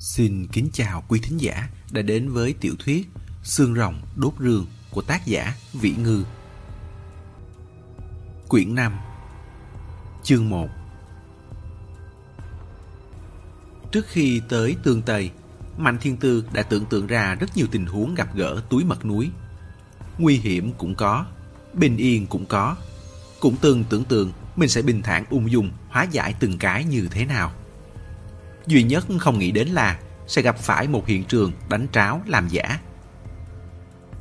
Xin kính chào quý thính giả đã đến với tiểu thuyết Xương rồng đốt rương của tác giả Vĩ Ngư. Quyển 5 Chương 1 Trước khi tới Tương Tây, Mạnh Thiên Tư đã tưởng tượng ra rất nhiều tình huống gặp gỡ túi mật núi. Nguy hiểm cũng có, bình yên cũng có. Cũng từng tưởng tượng mình sẽ bình thản ung dung hóa giải từng cái như thế nào. Duy nhất không nghĩ đến là sẽ gặp phải một hiện trường đánh tráo làm giả.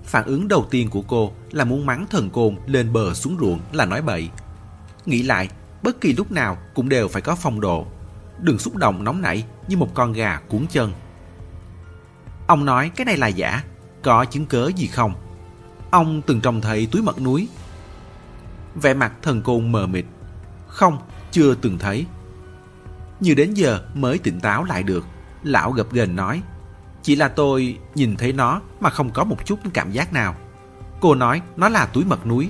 Phản ứng đầu tiên của cô là muốn mắng thần côn lên bờ xuống ruộng là nói bậy. Nghĩ lại, bất kỳ lúc nào cũng đều phải có phong độ. Đừng xúc động nóng nảy như một con gà cuốn chân. Ông nói cái này là giả, có chứng cớ gì không? Ông từng trông thấy túi mật núi. Vẻ mặt thần côn mờ mịt. Không, chưa từng thấy. Như đến giờ mới tỉnh táo lại được. Lão gập ghềnh nói Chỉ là tôi nhìn thấy nó Mà không có một chút cảm giác nào. Cô nói nó là túi mật núi.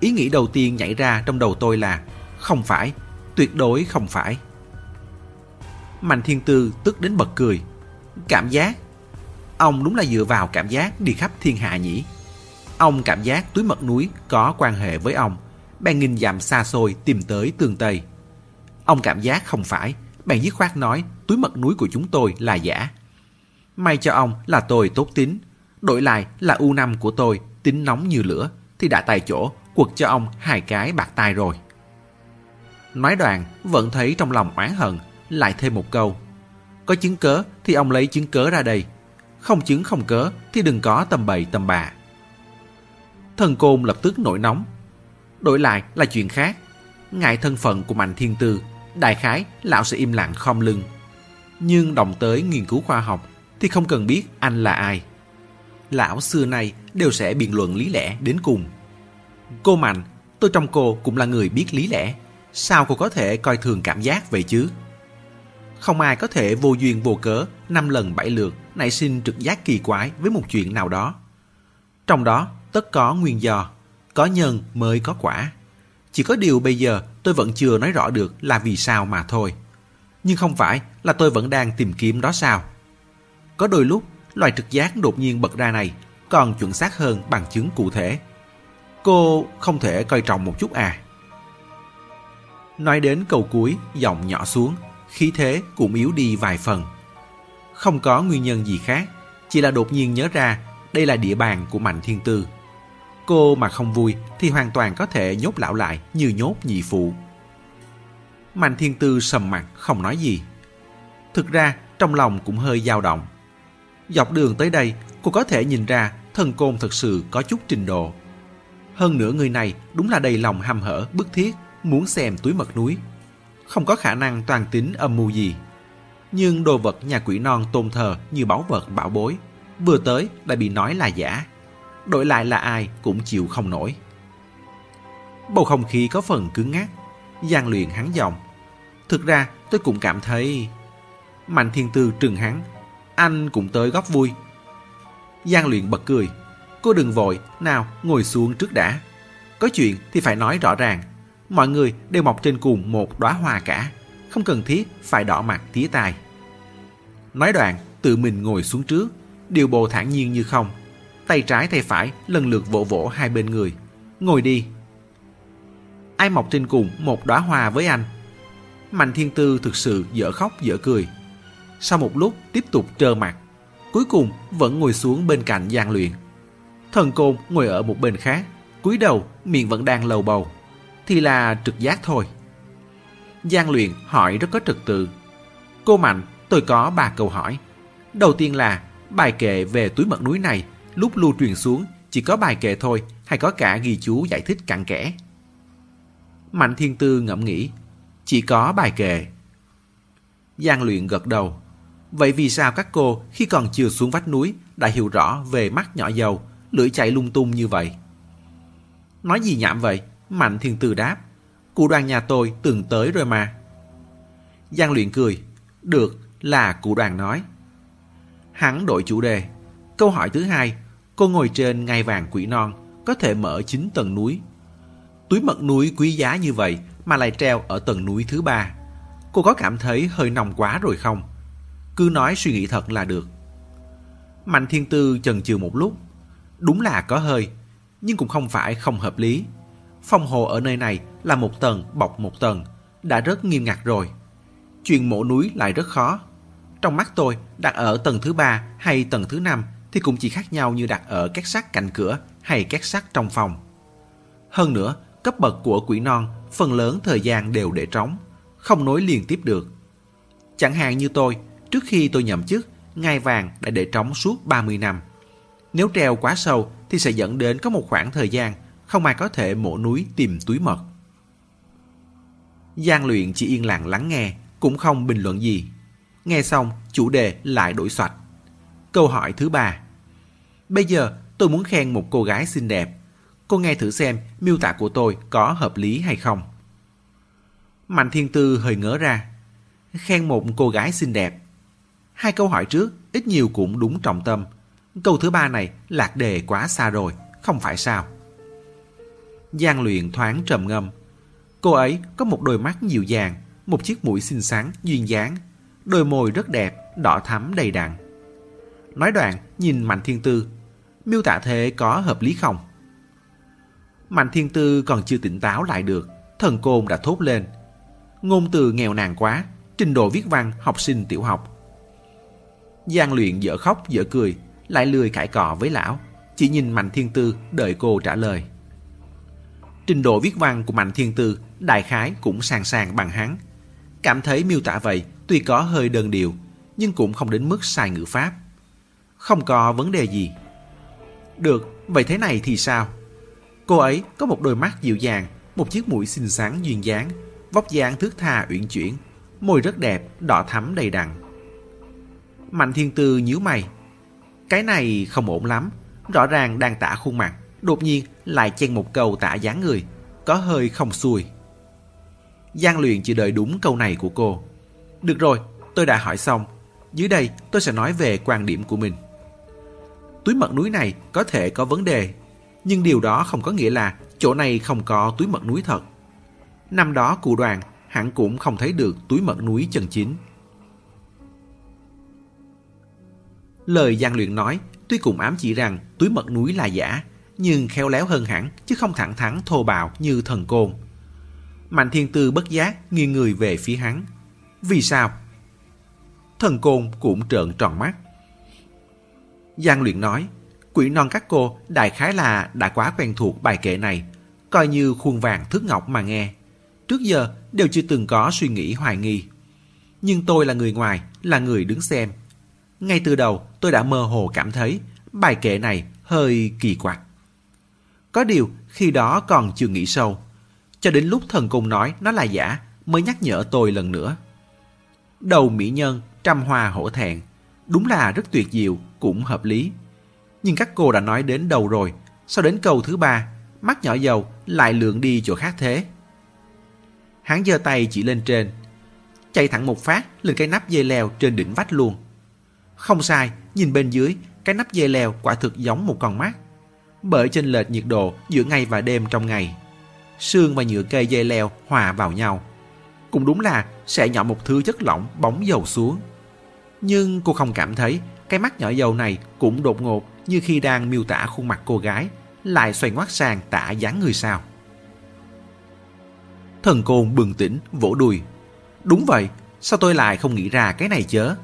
Ý nghĩ đầu tiên nhảy ra trong đầu tôi là Không phải, tuyệt đối không phải. Mạnh Thiên Tư tức đến bật cười Cảm giác? Ông đúng là dựa vào cảm giác đi khắp thiên hạ nhỉ? Ông cảm giác túi mật núi có quan hệ với ông Bèn nghìn dặm xa xôi tìm tới tường Tây. Ông cảm giác không phải, bèn dứt khoát nói túi mật núi của chúng tôi là giả. May cho ông là tôi tốt tính, đổi lại là u năm của tôi tính nóng như lửa thì đã tại chỗ quật cho ông hai cái bạc tai rồi. Nói đoạn vẫn thấy trong lòng oán hận lại thêm một câu. Có chứng cớ thì ông lấy chứng cớ ra đây. Không chứng không cớ thì đừng có tầm bậy tầm bà. Thần côn lập tức nổi nóng. Đổi lại là chuyện khác ngại thân phận của Mạnh Thiên Tư, đại khái lão sẽ im lặng khom lưng. Nhưng đồng tới nghiên cứu khoa học thì không cần biết anh là ai. Lão xưa nay đều sẽ biện luận lý lẽ đến cùng. Cô Mạnh, tôi trong cô cũng là người biết lý lẽ. Sao cô có thể coi thường cảm giác vậy chứ? Không ai có thể vô duyên vô cớ năm lần bảy lượt nảy sinh trực giác kỳ quái với một chuyện nào đó. Trong đó tất có nguyên do, có nhân mới có quả. Chỉ có điều bây giờ tôi vẫn chưa nói rõ được là vì sao mà thôi. Nhưng không phải là tôi vẫn đang tìm kiếm đó sao. Có đôi lúc, loài trực giác đột nhiên bật ra này còn chuẩn xác hơn bằng chứng cụ thể. Cô không thể coi trọng một chút à? Nói đến câu cuối, giọng nhỏ xuống, khí thế cũng yếu đi vài phần. Không có nguyên nhân gì khác, chỉ là đột nhiên nhớ ra đây là địa bàn của Mạnh Thiên Tư. Cô mà không vui thì hoàn toàn có thể nhốt lão lại như nhốt nhị phụ. Mạnh thiên tư sầm mặt không nói gì. Thực ra trong lòng cũng hơi dao động. Dọc đường tới đây cô có thể nhìn ra thần côn thật sự có chút trình độ. Hơn nữa người này đúng là đầy lòng hăm hở, bức thiết, muốn xem túi mật núi. Không có khả năng toàn tính âm mưu gì. Nhưng đồ vật nhà quỷ non tôn thờ như báu vật bảo bối, vừa tới đã bị nói là giả đổi lại là ai cũng chịu không nổi. Bầu không khí có phần cứng ngắc, gian luyện hắn giọng. Thực ra tôi cũng cảm thấy... Mạnh thiên tư trừng hắn, anh cũng tới góc vui. Giang luyện bật cười. Cô đừng vội, nào ngồi xuống trước đã. Có chuyện thì phải nói rõ ràng. Mọi người đều mọc trên cùng một đóa hoa cả. Không cần thiết phải đỏ mặt tía tài. Nói đoạn, tự mình ngồi xuống trước, điều bộ thản nhiên như không, tay trái tay phải lần lượt vỗ vỗ hai bên người. Ngồi đi. Ai mọc trên cùng một đóa hoa với anh? Mạnh Thiên Tư thực sự dở khóc dở cười. Sau một lúc tiếp tục trơ mặt, cuối cùng vẫn ngồi xuống bên cạnh gian Luyện. Thần Côn ngồi ở một bên khác, cúi đầu miệng vẫn đang lầu bầu. Thì là trực giác thôi. gian Luyện hỏi rất có trật tự. Cô Mạnh, tôi có ba câu hỏi. Đầu tiên là bài kệ về túi mật núi này lúc lưu truyền xuống chỉ có bài kệ thôi hay có cả ghi chú giải thích cặn kẽ. Mạnh Thiên Tư ngẫm nghĩ, chỉ có bài kệ. Giang luyện gật đầu. Vậy vì sao các cô khi còn chưa xuống vách núi đã hiểu rõ về mắt nhỏ dầu, lưỡi chạy lung tung như vậy? Nói gì nhảm vậy? Mạnh Thiên Tư đáp. Cụ đoàn nhà tôi từng tới rồi mà. Giang luyện cười. Được, là cụ đoàn nói. Hắn đổi chủ đề. Câu hỏi thứ hai Cô ngồi trên ngai vàng quỷ non, có thể mở 9 tầng núi. Túi mật núi quý giá như vậy mà lại treo ở tầng núi thứ ba. Cô có cảm thấy hơi nồng quá rồi không? Cứ nói suy nghĩ thật là được. Mạnh Thiên Tư chần chừ một lúc. Đúng là có hơi, nhưng cũng không phải không hợp lý. Phong hồ ở nơi này là một tầng bọc một tầng, đã rất nghiêm ngặt rồi. Chuyện mổ núi lại rất khó. Trong mắt tôi, đặt ở tầng thứ ba hay tầng thứ năm thì cũng chỉ khác nhau như đặt ở các sát cạnh cửa hay các sát trong phòng. Hơn nữa, cấp bậc của quỷ non phần lớn thời gian đều để trống, không nối liền tiếp được. Chẳng hạn như tôi, trước khi tôi nhậm chức, ngai vàng đã để trống suốt 30 năm. Nếu treo quá sâu thì sẽ dẫn đến có một khoảng thời gian không ai có thể mổ núi tìm túi mật. Giang luyện chỉ yên lặng lắng nghe, cũng không bình luận gì. Nghe xong, chủ đề lại đổi soạch. Câu hỏi thứ ba. Bây giờ tôi muốn khen một cô gái xinh đẹp. Cô nghe thử xem miêu tả của tôi có hợp lý hay không. Mạnh Thiên Tư hơi ngỡ ra. Khen một cô gái xinh đẹp. Hai câu hỏi trước ít nhiều cũng đúng trọng tâm. Câu thứ ba này lạc đề quá xa rồi, không phải sao. Giang luyện thoáng trầm ngâm. Cô ấy có một đôi mắt dịu dàng, một chiếc mũi xinh xắn, duyên dáng, đôi môi rất đẹp, đỏ thắm đầy đặn. Nói đoạn, nhìn Mạnh Thiên Tư, miêu tả thế có hợp lý không? Mạnh Thiên Tư còn chưa tỉnh táo lại được, thần côn đã thốt lên. Ngôn từ nghèo nàn quá, trình độ viết văn học sinh tiểu học. Giang luyện dở khóc dở cười, lại lười cãi cọ với lão, chỉ nhìn Mạnh Thiên Tư đợi cô trả lời. Trình độ viết văn của Mạnh Thiên Tư đại khái cũng sàng sàng bằng hắn. Cảm thấy miêu tả vậy tuy có hơi đơn điệu, nhưng cũng không đến mức sai ngữ pháp. Không có vấn đề gì. Được, vậy thế này thì sao? Cô ấy có một đôi mắt dịu dàng, một chiếc mũi xinh xắn duyên dáng, vóc dáng thước tha uyển chuyển, môi rất đẹp, đỏ thắm đầy đặn. Mạnh Thiên Tư nhíu mày. Cái này không ổn lắm, rõ ràng đang tả khuôn mặt, đột nhiên lại chen một câu tả dáng người, có hơi không xuôi. Giang luyện chỉ đợi đúng câu này của cô. Được rồi, tôi đã hỏi xong. Dưới đây tôi sẽ nói về quan điểm của mình. Túi mật núi này có thể có vấn đề, nhưng điều đó không có nghĩa là chỗ này không có túi mật núi thật. Năm đó cụ đoàn hẳn cũng không thấy được túi mật núi chân chính. Lời Giang Luyện nói tuy cũng ám chỉ rằng túi mật núi là giả, nhưng khéo léo hơn hẳn chứ không thẳng thắn thô bạo như thần côn. Mạnh Thiên Tư bất giác nghiêng người về phía hắn. Vì sao? Thần côn cũng trợn tròn mắt. Giang luyện nói, quỷ non các cô đại khái là đã quá quen thuộc bài kệ này, coi như khuôn vàng thước ngọc mà nghe. Trước giờ đều chưa từng có suy nghĩ hoài nghi. Nhưng tôi là người ngoài, là người đứng xem. Ngay từ đầu tôi đã mơ hồ cảm thấy bài kệ này hơi kỳ quặc. Có điều khi đó còn chưa nghĩ sâu. Cho đến lúc thần cung nói nó là giả mới nhắc nhở tôi lần nữa. Đầu mỹ nhân, trăm hoa hổ thẹn. Đúng là rất tuyệt diệu, cũng hợp lý. Nhưng các cô đã nói đến đầu rồi, sau đến câu thứ ba, mắt nhỏ dầu lại lượn đi chỗ khác thế. Hắn giơ tay chỉ lên trên, chạy thẳng một phát lên cái nắp dây leo trên đỉnh vách luôn. Không sai, nhìn bên dưới, cái nắp dây leo quả thực giống một con mắt. Bởi trên lệch nhiệt độ giữa ngày và đêm trong ngày, xương và nhựa cây dây leo hòa vào nhau. Cũng đúng là sẽ nhỏ một thứ chất lỏng bóng dầu xuống. Nhưng cô không cảm thấy cái mắt nhỏ dầu này cũng đột ngột như khi đang miêu tả khuôn mặt cô gái, lại xoay ngoắt sang tả dáng người sao. Thần côn bừng tỉnh, vỗ đùi. Đúng vậy, sao tôi lại không nghĩ ra cái này chớ?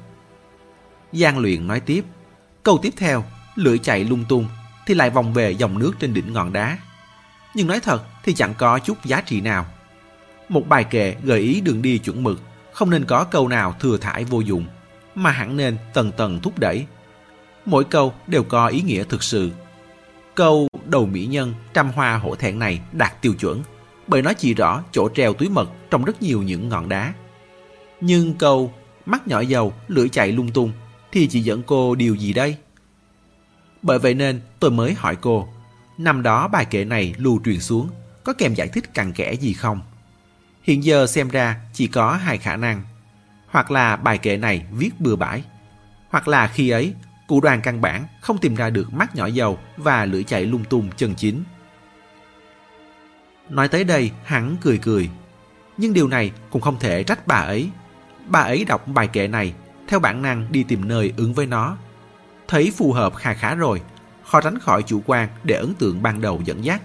Giang luyện nói tiếp. Câu tiếp theo, lưỡi chạy lung tung, thì lại vòng về dòng nước trên đỉnh ngọn đá. Nhưng nói thật thì chẳng có chút giá trị nào. Một bài kệ gợi ý đường đi chuẩn mực, không nên có câu nào thừa thải vô dụng, mà hẳn nên tần tần thúc đẩy. Mỗi câu đều có ý nghĩa thực sự. Câu đầu mỹ nhân trăm hoa hổ thẹn này đạt tiêu chuẩn, bởi nó chỉ rõ chỗ treo túi mật trong rất nhiều những ngọn đá. Nhưng câu mắt nhỏ dầu, lưỡi chạy lung tung thì chỉ dẫn cô điều gì đây? Bởi vậy nên tôi mới hỏi cô, năm đó bài kệ này lưu truyền xuống, có kèm giải thích cặn kẽ gì không? Hiện giờ xem ra chỉ có hai khả năng. Hoặc là bài kệ này viết bừa bãi, hoặc là khi ấy cụ đoàn căn bản không tìm ra được mắt nhỏ dầu và lưỡi chạy lung tung chân chính. Nói tới đây hắn cười cười. Nhưng điều này cũng không thể trách bà ấy. Bà ấy đọc bài kệ này theo bản năng đi tìm nơi ứng với nó. Thấy phù hợp khá khá rồi, khó tránh khỏi chủ quan để ấn tượng ban đầu dẫn dắt.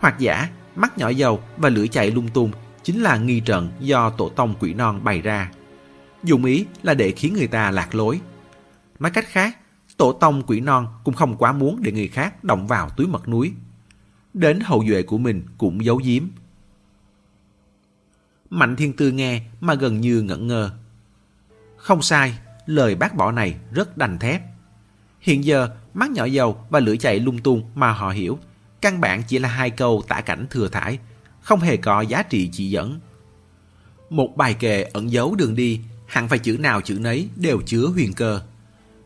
Hoặc giả, mắt nhỏ dầu và lưỡi chạy lung tung chính là nghi trận do tổ tông quỷ non bày ra. Dùng ý là để khiến người ta lạc lối. Nói cách khác, tổ tông quỷ non cũng không quá muốn để người khác động vào túi mật núi. Đến hậu duệ của mình cũng giấu giếm. Mạnh thiên tư nghe mà gần như ngẩn ngơ. Không sai, lời bác bỏ này rất đành thép. Hiện giờ, mắt nhỏ dầu và lưỡi chạy lung tung mà họ hiểu, căn bản chỉ là hai câu tả cảnh thừa thải, không hề có giá trị chỉ dẫn. Một bài kệ ẩn giấu đường đi, hẳn phải chữ nào chữ nấy đều chứa huyền cơ.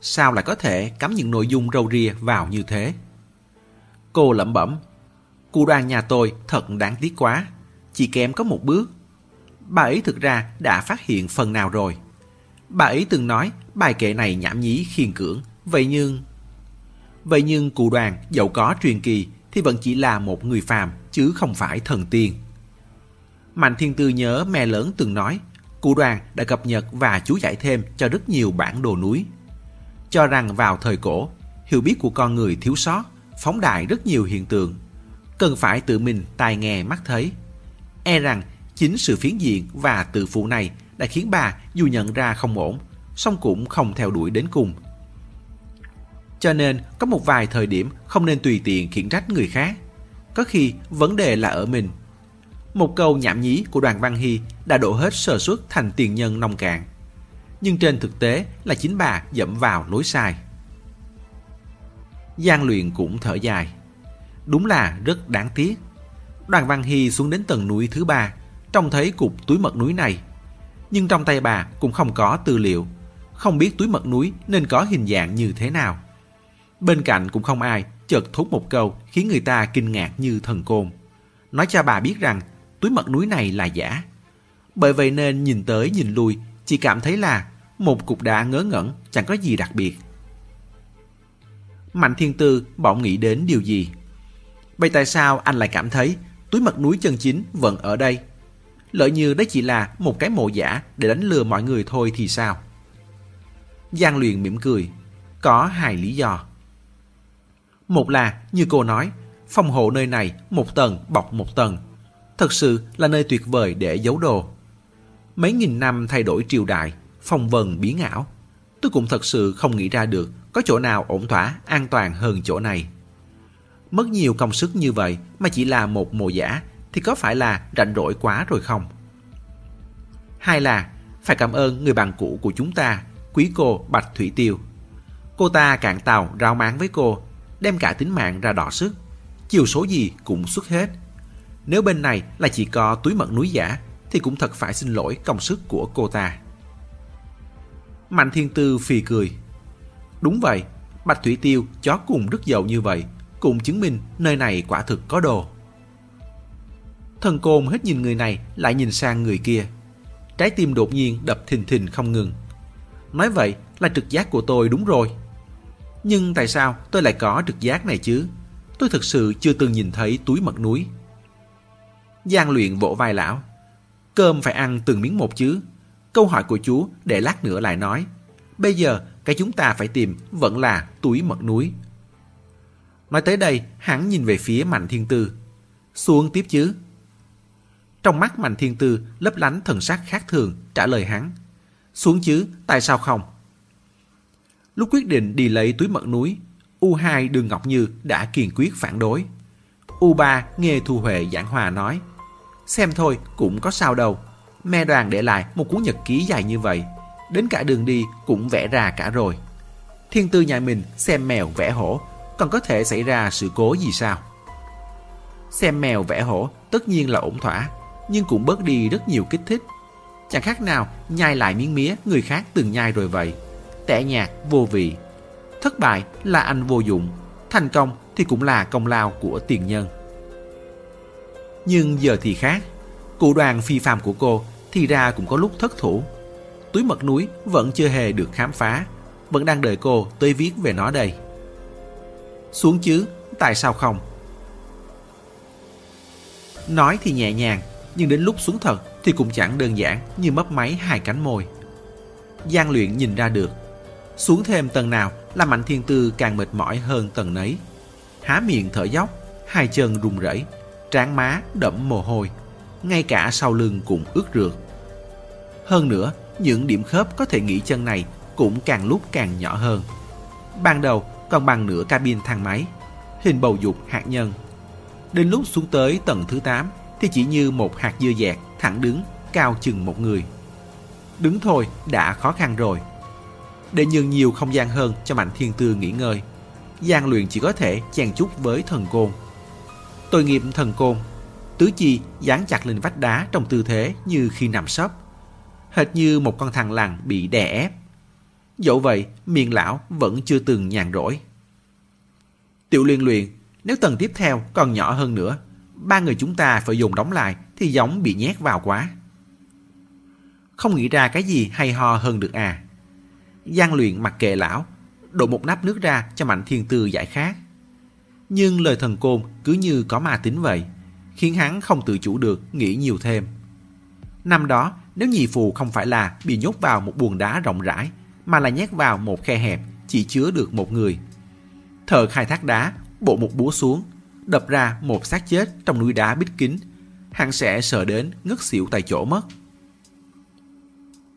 Sao lại có thể cắm những nội dung râu ria vào như thế? Cô lẩm bẩm, cụ đoàn nhà tôi thật đáng tiếc quá, chỉ kém có một bước. Bà ấy thực ra đã phát hiện phần nào rồi. Bà ấy từng nói bài kệ này nhảm nhí khiên cưỡng, vậy nhưng... Vậy nhưng cụ đoàn dẫu có truyền kỳ thì vẫn chỉ là một người phàm chứ không phải thần tiên. Mạnh Thiên Tư nhớ mẹ lớn từng nói cụ đoàn đã cập nhật và chú giải thêm cho rất nhiều bản đồ núi. Cho rằng vào thời cổ, hiểu biết của con người thiếu sót, phóng đại rất nhiều hiện tượng. Cần phải tự mình tai nghe mắt thấy. E rằng chính sự phiến diện và tự phụ này đã khiến bà dù nhận ra không ổn, song cũng không theo đuổi đến cùng. Cho nên có một vài thời điểm không nên tùy tiện khiển trách người khác. Có khi vấn đề là ở mình. Một câu nhảm nhí của đoàn Văn Hy đã đổ hết sơ suất thành tiền nhân nông cạn. Nhưng trên thực tế là chính bà dẫm vào lối sai. Giang luyện cũng thở dài. Đúng là rất đáng tiếc. Đoàn Văn Hy xuống đến tầng núi thứ ba, trông thấy cục túi mật núi này. Nhưng trong tay bà cũng không có tư liệu, không biết túi mật núi nên có hình dạng như thế nào. Bên cạnh cũng không ai chợt thốt một câu khiến người ta kinh ngạc như thần côn. Nói cho bà biết rằng túi mật núi này là giả. Bởi vậy nên nhìn tới nhìn lui chỉ cảm thấy là một cục đá ngớ ngẩn chẳng có gì đặc biệt. Mạnh Thiên Tư bỗng nghĩ đến điều gì. Vậy tại sao anh lại cảm thấy túi mật núi chân chính vẫn ở đây? Lợi như đấy chỉ là một cái mộ giả để đánh lừa mọi người thôi thì sao? Giang Luyện mỉm cười. Có hai lý do. Một là, như cô nói, phòng hộ nơi này một tầng bọc một tầng. Thật sự là nơi tuyệt vời để giấu đồ. Mấy nghìn năm thay đổi triều đại, phong vần biến ảo. Tôi cũng thật sự không nghĩ ra được có chỗ nào ổn thỏa, an toàn hơn chỗ này. Mất nhiều công sức như vậy mà chỉ là một mồ giả thì có phải là rảnh rỗi quá rồi không? Hai là phải cảm ơn người bạn cũ của chúng ta, quý cô Bạch Thủy Tiêu. Cô ta cạn tàu rao máng với cô đem cả tính mạng ra đỏ sức. Chiều số gì cũng xuất hết. Nếu bên này là chỉ có túi mật núi giả, thì cũng thật phải xin lỗi công sức của cô ta. Mạnh Thiên Tư phì cười. Đúng vậy, Bạch Thủy Tiêu chó cùng rất giàu như vậy, cũng chứng minh nơi này quả thực có đồ. Thần côn hết nhìn người này lại nhìn sang người kia. Trái tim đột nhiên đập thình thình không ngừng. Nói vậy là trực giác của tôi đúng rồi. Nhưng tại sao tôi lại có trực giác này chứ? Tôi thực sự chưa từng nhìn thấy túi mật núi. Giang luyện vỗ vai lão. Cơm phải ăn từng miếng một chứ. Câu hỏi của chú để lát nữa lại nói. Bây giờ cái chúng ta phải tìm vẫn là túi mật núi. Nói tới đây, hắn nhìn về phía Mạnh Thiên Tư. Xuống tiếp chứ. Trong mắt Mạnh Thiên Tư lấp lánh thần sắc khác thường trả lời hắn. Xuống chứ, tại sao không? Lúc quyết định đi lấy túi mật núi, U2 Đường Ngọc Như đã kiên quyết phản đối. U3 nghe Thu Huệ giảng hòa nói, xem thôi cũng có sao đâu. Me đoàn để lại một cuốn nhật ký dài như vậy, đến cả đường đi cũng vẽ ra cả rồi. Thiên tư nhà mình xem mèo vẽ hổ, còn có thể xảy ra sự cố gì sao? Xem mèo vẽ hổ tất nhiên là ổn thỏa, nhưng cũng bớt đi rất nhiều kích thích. Chẳng khác nào nhai lại miếng mía người khác từng nhai rồi vậy tẻ nhạt, vô vị. Thất bại là anh vô dụng, thành công thì cũng là công lao của tiền nhân. Nhưng giờ thì khác, cụ đoàn phi phàm của cô thì ra cũng có lúc thất thủ. Túi mật núi vẫn chưa hề được khám phá, vẫn đang đợi cô tới viết về nó đây. Xuống chứ, tại sao không? Nói thì nhẹ nhàng, nhưng đến lúc xuống thật thì cũng chẳng đơn giản như mấp máy hai cánh môi. Giang luyện nhìn ra được. Xuống thêm tầng nào là Mạnh Thiên Tư càng mệt mỏi hơn tầng nấy. Há miệng thở dốc, hai chân run rẩy, trán má đẫm mồ hôi, ngay cả sau lưng cũng ướt rượt. Hơn nữa, những điểm khớp có thể nghỉ chân này cũng càng lúc càng nhỏ hơn. Ban đầu còn bằng nửa cabin thang máy, hình bầu dục hạt nhân. Đến lúc xuống tới tầng thứ 8 thì chỉ như một hạt dưa dẹt thẳng đứng, cao chừng một người. Đứng thôi đã khó khăn rồi. Để nhường nhiều không gian hơn cho Mạnh Thiên Tư nghỉ ngơi, gian luyện chỉ có thể chèn chút với thần côn. Tội nghiệp thần côn, tứ chi dán chặt lên vách đá trong tư thế như khi nằm sấp. Hệt như một con thằng lằn bị đè ép. Dẫu vậy, miệng lão vẫn chưa từng nhàn rỗi. Tiểu liên luyện, nếu tầng tiếp theo còn nhỏ hơn nữa, ba người chúng ta phải dùng đóng lại thì giống bị nhét vào quá. Không nghĩ ra cái gì hay ho hơn được à. Giang luyện mặc kệ lão, đổ một nắp nước ra cho Mạnh Thiên Tư giải khát. Nhưng lời thần côn cứ như có ma tính vậy, khiến hắn không tự chủ được nghĩ nhiều thêm. Năm đó, nếu nhị phù không phải là bị nhốt vào một buồng đá rộng rãi, mà là nhét vào một khe hẹp chỉ chứa được một người. Thợ khai thác đá bộ một búa xuống, đập ra một xác chết trong núi đá bít kín, hắn sẽ sợ đến ngất xỉu tại chỗ mất.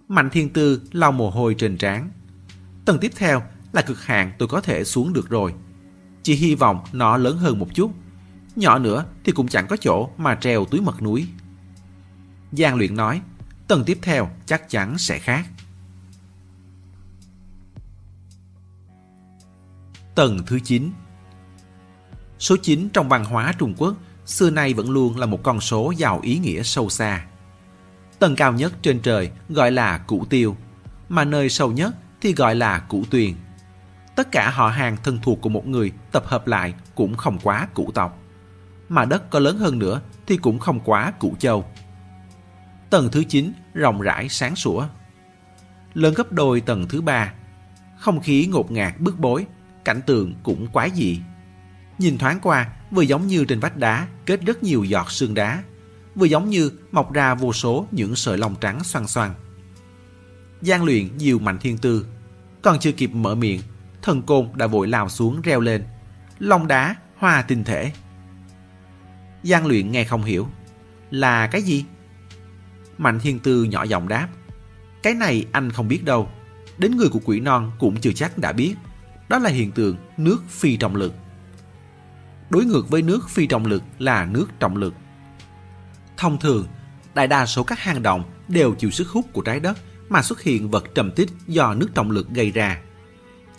Mạnh Thiên Tư lau mồ hôi trên trán. Tầng tiếp theo là cực hạn tôi có thể xuống được rồi. Chỉ hy vọng nó lớn hơn một chút. Nhỏ nữa thì cũng chẳng có chỗ mà treo túi mật núi. Giang luyện nói, tầng tiếp theo chắc chắn sẽ khác. Tầng thứ 9 Số 9 trong văn hóa Trung Quốc xưa nay vẫn luôn là một con số giàu ý nghĩa sâu xa. Tầng cao nhất trên trời gọi là Củ Tiêu, mà nơi sâu nhất thì gọi là Củ Tuyền. Tất cả họ hàng thân thuộc của một người tập hợp lại cũng không quá cũ tộc. Mà đất có lớn hơn nữa thì cũng không quá cũ châu. Tầng thứ 9 rộng rãi sáng sủa. Lớn gấp đôi tầng thứ ba Không khí ngột ngạt bức bối, cảnh tượng cũng quái dị. Nhìn thoáng qua, vừa giống như trên vách đá kết rất nhiều giọt sương đá, vừa giống như mọc ra vô số những sợi lông trắng xoăn xoăn. Giang luyện diều mạnh thiên tư, còn chưa kịp mở miệng, thần côn đã vội lao xuống reo lên. Long đá, hoa tinh thể. Giang luyện nghe không hiểu. Là cái gì? Mạnh thiên tư nhỏ giọng đáp. Cái này anh không biết đâu. Đến người của quỷ non cũng chưa chắc đã biết. Đó là hiện tượng nước phi trọng lực. Đối ngược với nước phi trọng lực là nước trọng lực. Thông thường, đại đa số các hang động đều chịu sức hút của trái đất mà xuất hiện vật trầm tích do nước trọng lực gây ra.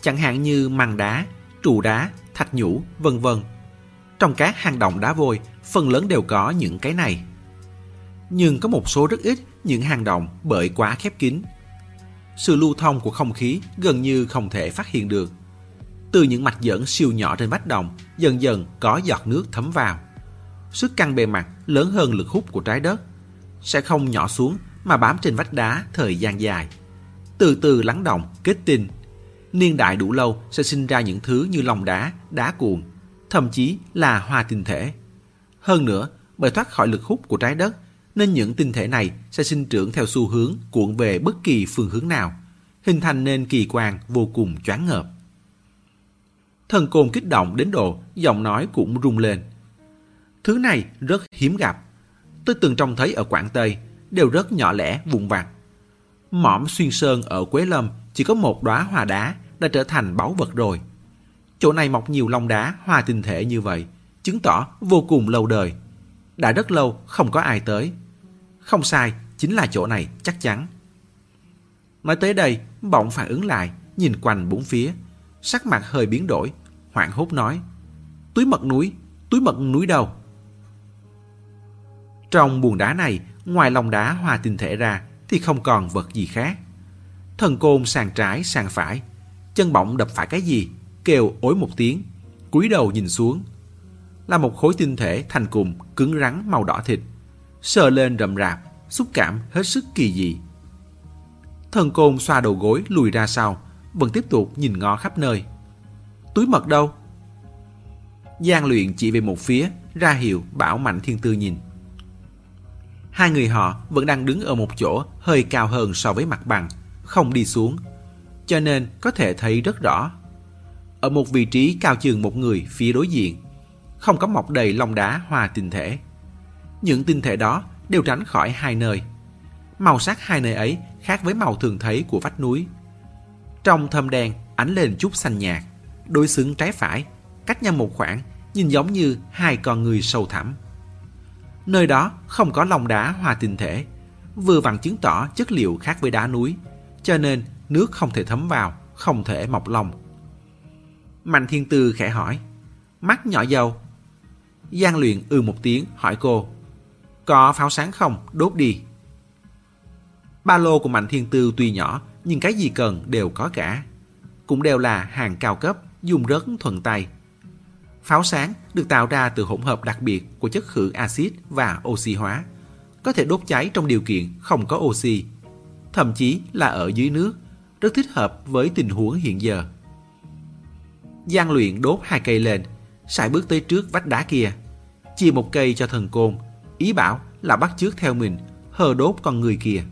Chẳng hạn như màng đá, trụ đá, thạch nhũ, vân vân. Trong các hang động đá vôi, phần lớn đều có những cái này. Nhưng có một số rất ít những hang động bởi quá khép kín. Sự lưu thông của không khí gần như không thể phát hiện được. Từ những mạch dẫn siêu nhỏ trên vách động, dần dần có giọt nước thấm vào. Sức căng bề mặt lớn hơn lực hút của trái đất. Sẽ không nhỏ xuống mà bám trên vách đá thời gian dài. Từ từ lắng động, kết tinh. Niên đại đủ lâu sẽ sinh ra những thứ như lòng đá, đá cuồng, thậm chí là hoa tinh thể. Hơn nữa, bởi thoát khỏi lực hút của trái đất, nên những tinh thể này sẽ sinh trưởng theo xu hướng cuộn về bất kỳ phương hướng nào, hình thành nên kỳ quan vô cùng choáng ngợp. Thần côn kích động đến độ giọng nói cũng rung lên. Thứ này rất hiếm gặp. Tôi từng trông thấy ở Quảng Tây, đều rất nhỏ lẻ, vụn vặt. Mỏm xuyên sơn ở Quế Lâm chỉ có một đóa hoa đá đã trở thành báu vật rồi. Chỗ này mọc nhiều lông đá hoa tinh thể như vậy, chứng tỏ vô cùng lâu đời. Đã rất lâu không có ai tới. Không sai, chính là chỗ này chắc chắn. Nói tới đây, bỗng phản ứng lại, nhìn quanh bốn phía, sắc mặt hơi biến đổi, hoảng hốt nói. Túi mật núi, túi mật núi đâu? Trong buồng đá này, ngoài lòng đá hòa tinh thể ra, thì không còn vật gì khác. Thần côn sàn trái sàn phải, chân bỗng đập phải cái gì, kêu ối một tiếng, cúi đầu nhìn xuống. Là một khối tinh thể thành cùng cứng rắn màu đỏ thịt, sờ lên rậm rạp, xúc cảm hết sức kỳ dị. Thần côn xoa đầu gối lùi ra sau, vẫn tiếp tục nhìn ngó khắp nơi. Túi mật đâu? Giang luyện chỉ về một phía, ra hiệu bảo Mạnh Thiên Tư nhìn. Hai người họ vẫn đang đứng ở một chỗ hơi cao hơn so với mặt bằng, không đi xuống, cho nên có thể thấy rất rõ. Ở một vị trí cao chừng một người phía đối diện, không có mọc đầy lòng đá hoa tinh thể. Những tinh thể đó đều tránh khỏi hai nơi. Màu sắc hai nơi ấy khác với màu thường thấy của vách núi. Trong thâm đen ánh lên chút xanh nhạt, đối xứng trái phải, cách nhau một khoảng, nhìn giống như hai con người sâu thẳm. Nơi đó không có lòng đá hoa tinh thể, vừa vặn chứng tỏ chất liệu khác với đá núi, cho nên nước không thể thấm vào, không thể mọc lòng. Mạnh Thiên Tư khẽ hỏi, mắt nhỏ dâu. Giang luyện ư một tiếng hỏi cô, có pháo sáng không, đốt đi. Ba lô của Mạnh Thiên Tư tuy nhỏ, nhưng cái gì cần đều có cả. Cũng đều là hàng cao cấp, dùng rất thuận tay. Pháo sáng được tạo ra từ hỗn hợp đặc biệt của chất khử axit và oxy hóa, có thể đốt cháy trong điều kiện không có oxy, thậm chí là ở dưới nước, rất thích hợp với tình huống hiện giờ. Giang luyện đốt hai cây lên, sải bước tới trước vách đá kia, chia một cây cho thần côn, ý bảo là bắt chước theo mình, hờ đốt con người kia.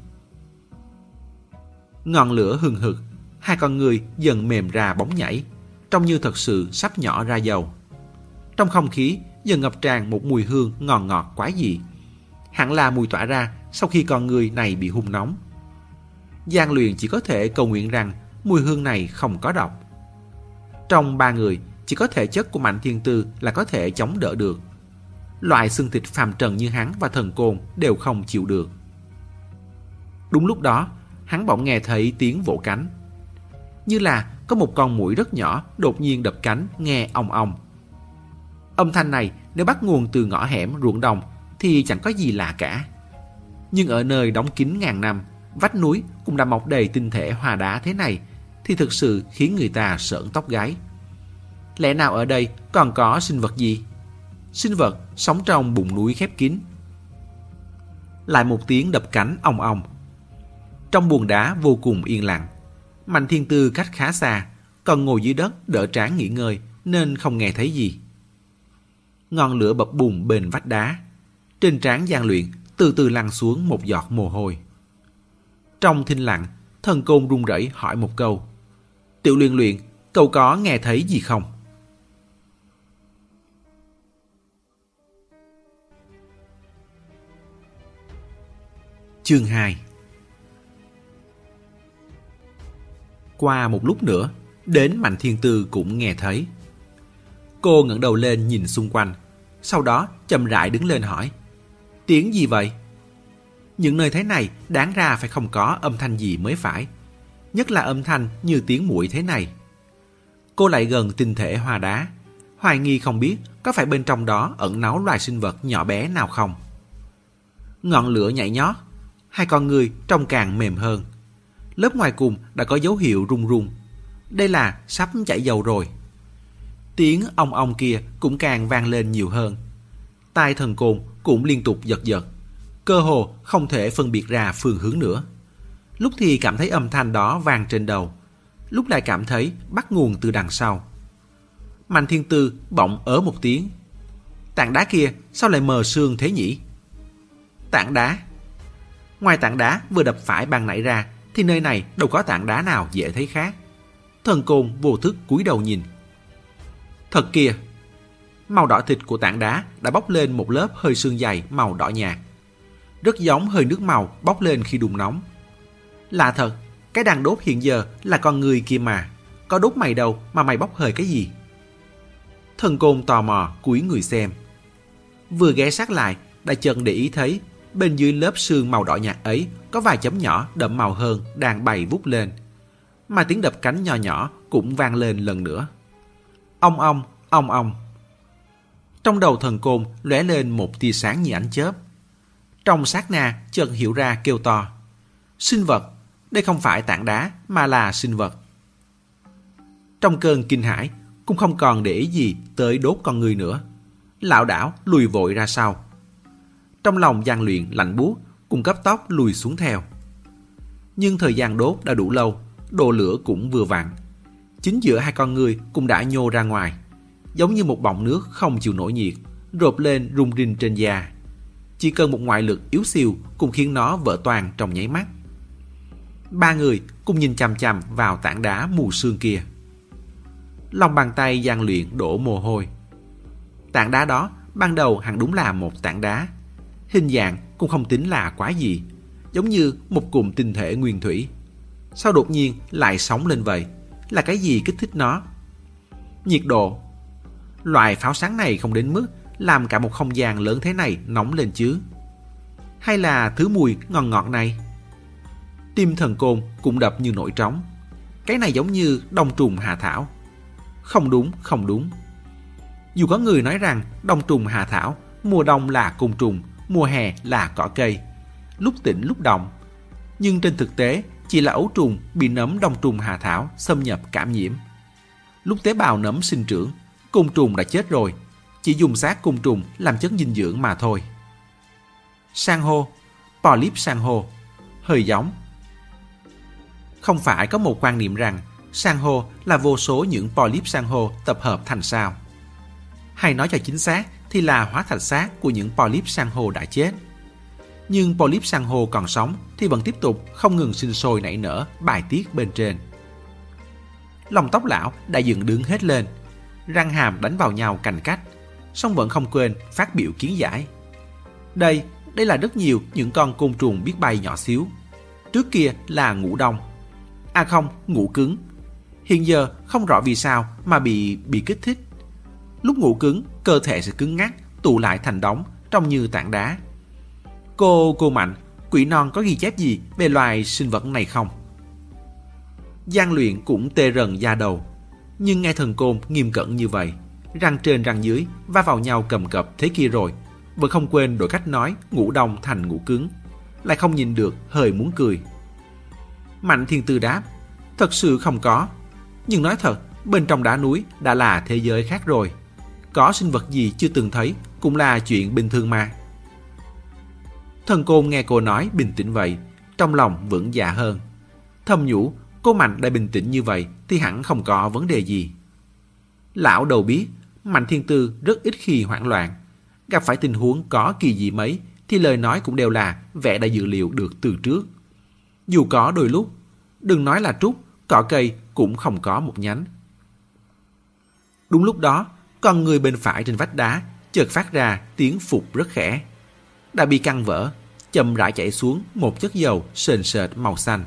Ngọn lửa hừng hực, hai con người dần mềm ra bóng nhảy, trông như thật sự sắp nhỏ ra dầu. Trong không khí dần ngập tràn một mùi hương ngon ngọt quái dị. Hẳn là mùi tỏa ra sau khi con người này bị hung nóng. Giang luyện chỉ có thể cầu nguyện rằng mùi hương này không có độc. Trong ba người, chỉ có thể chất của Mạnh Thiên Tư là có thể chống đỡ được. Loại xương thịt phàm trần như hắn và thần côn đều không chịu được. Đúng lúc đó, hắn bỗng nghe thấy tiếng vỗ cánh. Như là có một con mũi rất nhỏ đột nhiên đập cánh nghe ong ong. Âm thanh này nếu bắt nguồn từ ngõ hẻm ruộng đồng thì chẳng có gì lạ cả. Nhưng ở nơi đóng kín ngàn năm, vách núi cũng đã mọc đầy tinh thể hòa đá thế này thì thực sự khiến người ta sợn tóc gáy. Lẽ nào ở đây còn có sinh vật gì? Sinh vật sống trong bụng núi khép kín. Lại một tiếng đập cánh ong ong. Trong buồng đá vô cùng yên lặng. Mạnh thiên tư cách khá xa, còn ngồi dưới đất đỡ trán nghỉ ngơi nên không nghe thấy gì. Ngọn lửa bập bùng bên vách đá. Trên trán gian luyện từ từ lăn xuống một giọt mồ hôi. Trong thinh lặng, thần côn run rẩy hỏi một câu. Tiểu luyện luyện, cậu có nghe thấy gì không? Chương 2 Qua một lúc nữa, đến Mạnh Thiên Tư cũng nghe thấy. Cô ngẩng đầu lên nhìn xung quanh, sau đó chậm rãi đứng lên hỏi. Tiếng gì vậy? Những nơi thế này đáng ra phải không có âm thanh gì mới phải. Nhất là âm thanh như tiếng mũi thế này. Cô lại gần tinh thể hoa đá, hoài nghi không biết có phải bên trong đó ẩn náu loài sinh vật nhỏ bé nào không. Ngọn lửa nhảy nhót, hai con người trông càng mềm hơn. Lớp ngoài cùng đã có dấu hiệu rung rung. Đây là sắp chảy dầu rồi. Tiếng ong ong kia cũng càng vang lên nhiều hơn. Tai thần côn cũng liên tục giật giật. Cơ hồ không thể phân biệt ra phương hướng nữa. Lúc thì cảm thấy âm thanh đó vang trên đầu. Lúc lại cảm thấy bắt nguồn từ đằng sau. Mạnh thiên tư bỗng ớ một tiếng. Tảng đá kia sao lại mờ sương thế nhỉ? Tảng đá Ngoài tảng đá vừa đập phải bằng nãy ra thì nơi này đâu có tảng đá nào dễ thấy khác. Thần côn vô thức cúi đầu nhìn. Thật kìa! Màu đỏ thịt của tảng đá đã bốc lên một lớp hơi sương dày màu đỏ nhạt. Rất giống hơi nước màu bốc lên khi đun nóng. Lạ thật, cái đàn đốt hiện giờ là con người kia mà. Có đốt mày đâu mà mày bốc hơi cái gì? Thần côn tò mò cúi người xem. Vừa ghé sát lại, đã chân để ý thấy bên dưới lớp sương màu đỏ nhạt ấy có vài chấm nhỏ đậm màu hơn đang bay vút lên. Mà tiếng đập cánh nhỏ nhỏ cũng vang lên lần nữa. Ông ong, ông ong. Trong đầu thần côn lóe lên một tia sáng như ánh chớp. Trong sát na chợt hiểu ra kêu to. Sinh vật, đây không phải tảng đá mà là sinh vật. Trong cơn kinh hãi, cũng không còn để ý gì tới đốt con người nữa. Lão đảo lùi vội ra sau. Trong lòng gian luyện lạnh buốt, cùng cấp tóc lùi xuống theo. Nhưng thời gian đốt đã đủ lâu, đồ lửa cũng vừa vặn. Chính giữa hai con người cũng đã nhô ra ngoài, giống như một bọng nước không chịu nổi nhiệt, rộp lên rung rinh trên da. Chỉ cần một ngoại lực yếu xìu cũng khiến nó vỡ toàn trong nháy mắt. Ba người cùng nhìn chằm chằm vào tảng đá mù sương kia. Lòng bàn tay gian luyện đổ mồ hôi. Tảng đá đó ban đầu hẳn đúng là một tảng đá. Hình dạng cũng không tính là quá gì, giống như một cụm tinh thể nguyên thủy. Sao đột nhiên lại sống lên vậy? Là cái gì kích thích nó? Nhiệt độ. Loại pháo sáng này không đến mức làm cả một không gian lớn thế này nóng lên chứ. Hay là thứ mùi ngon ngọt này? Tim thần côn cũng đập như nổi trống. Cái này giống như đông trùng hạ thảo. Không đúng, không đúng. Dù có người nói rằng đông trùng hạ thảo, mùa đông là côn trùng, mùa hè là cỏ cây, lúc tỉnh lúc động. Nhưng trên thực tế chỉ là ấu trùng bị nấm đông trùng hạ thảo xâm nhập cảm nhiễm. Lúc tế bào nấm sinh trưởng, côn trùng đã chết rồi, chỉ dùng xác côn trùng làm chất dinh dưỡng mà thôi. San hô, polyp san hô, hơi giống. Không phải có một quan niệm rằng san hô là vô số những polyp san hô tập hợp thành sao. Hay nói cho chính xác thì là hóa thạch xác của những polyp san hô đã chết. Nhưng polyp san hô còn sống thì vẫn tiếp tục không ngừng sinh sôi nảy nở bài tiết bên trên. Lòng tóc lão đã dựng đứng hết lên, răng hàm đánh vào nhau cành cách, song vẫn không quên phát biểu kiến giải. Đây, đây là rất nhiều những con côn trùng biết bay nhỏ xíu. Trước kia là ngủ đông. À không, ngủ cứng. Hiện giờ không rõ vì sao mà bị bị kích thích. Lúc ngủ cứng, cơ thể sẽ cứng ngắc, tụ lại thành đống, trông như tảng đá. Cô, cô Mạnh, quỷ non có ghi chép gì về loài sinh vật này không? Giang luyện cũng tê rần da đầu. Nhưng nghe thần côn nghiêm cẩn như vậy, răng trên răng dưới va vào nhau cầm cập thế kia rồi, vẫn không quên đổi cách nói ngủ đông thành ngủ cứng, lại không nhìn được hơi muốn cười. Mạnh thiên tư đáp, thật sự không có. Nhưng nói thật, bên trong đá núi đã là thế giới khác rồi. Có sinh vật gì chưa từng thấy cũng là chuyện bình thường mà. Thần côn nghe cô nói bình tĩnh vậy, trong lòng vững dạ hơn. Thầm nhủ, cô Mạnh đã bình tĩnh như vậy thì hẳn không có vấn đề gì. Lão đầu biết, Mạnh Thiên Tư rất ít khi hoảng loạn. Gặp phải tình huống có kỳ dị mấy thì lời nói cũng đều là vẻ đã dự liệu được từ trước. Dù có đôi lúc, đừng nói là trúc, cỏ cây cũng không có một nhánh. Đúng lúc đó, con người bên phải trên vách đá chợt phát ra tiếng phục rất khẽ. Đã bị căng vỡ, chậm rãi chảy xuống một chất dầu sền sệt màu xanh.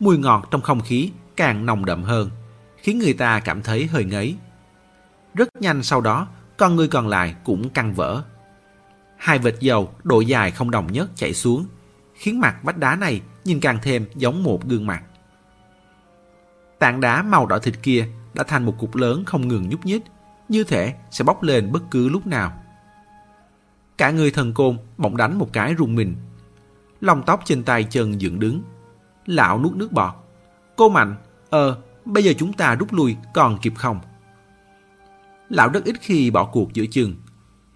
Mùi ngọt trong không khí càng nồng đậm hơn, khiến người ta cảm thấy hơi ngấy. Rất nhanh sau đó, con người còn lại cũng căng vỡ. Hai vệt dầu độ dài không đồng nhất chảy xuống, khiến mặt vách đá này nhìn càng thêm giống một gương mặt. Tảng đá màu đỏ thịt kia đã thành một cục lớn không ngừng nhúc nhích, như thể sẽ bốc lên bất cứ lúc nào. Cả người thần côn bỗng đánh một cái rung mình. Lông tóc trên tay chân dựng đứng. Lão nuốt nước bọt. Cô Mạnh, ờ, bây giờ chúng ta rút lui còn kịp không? Lão rất ít khi bỏ cuộc giữa chừng.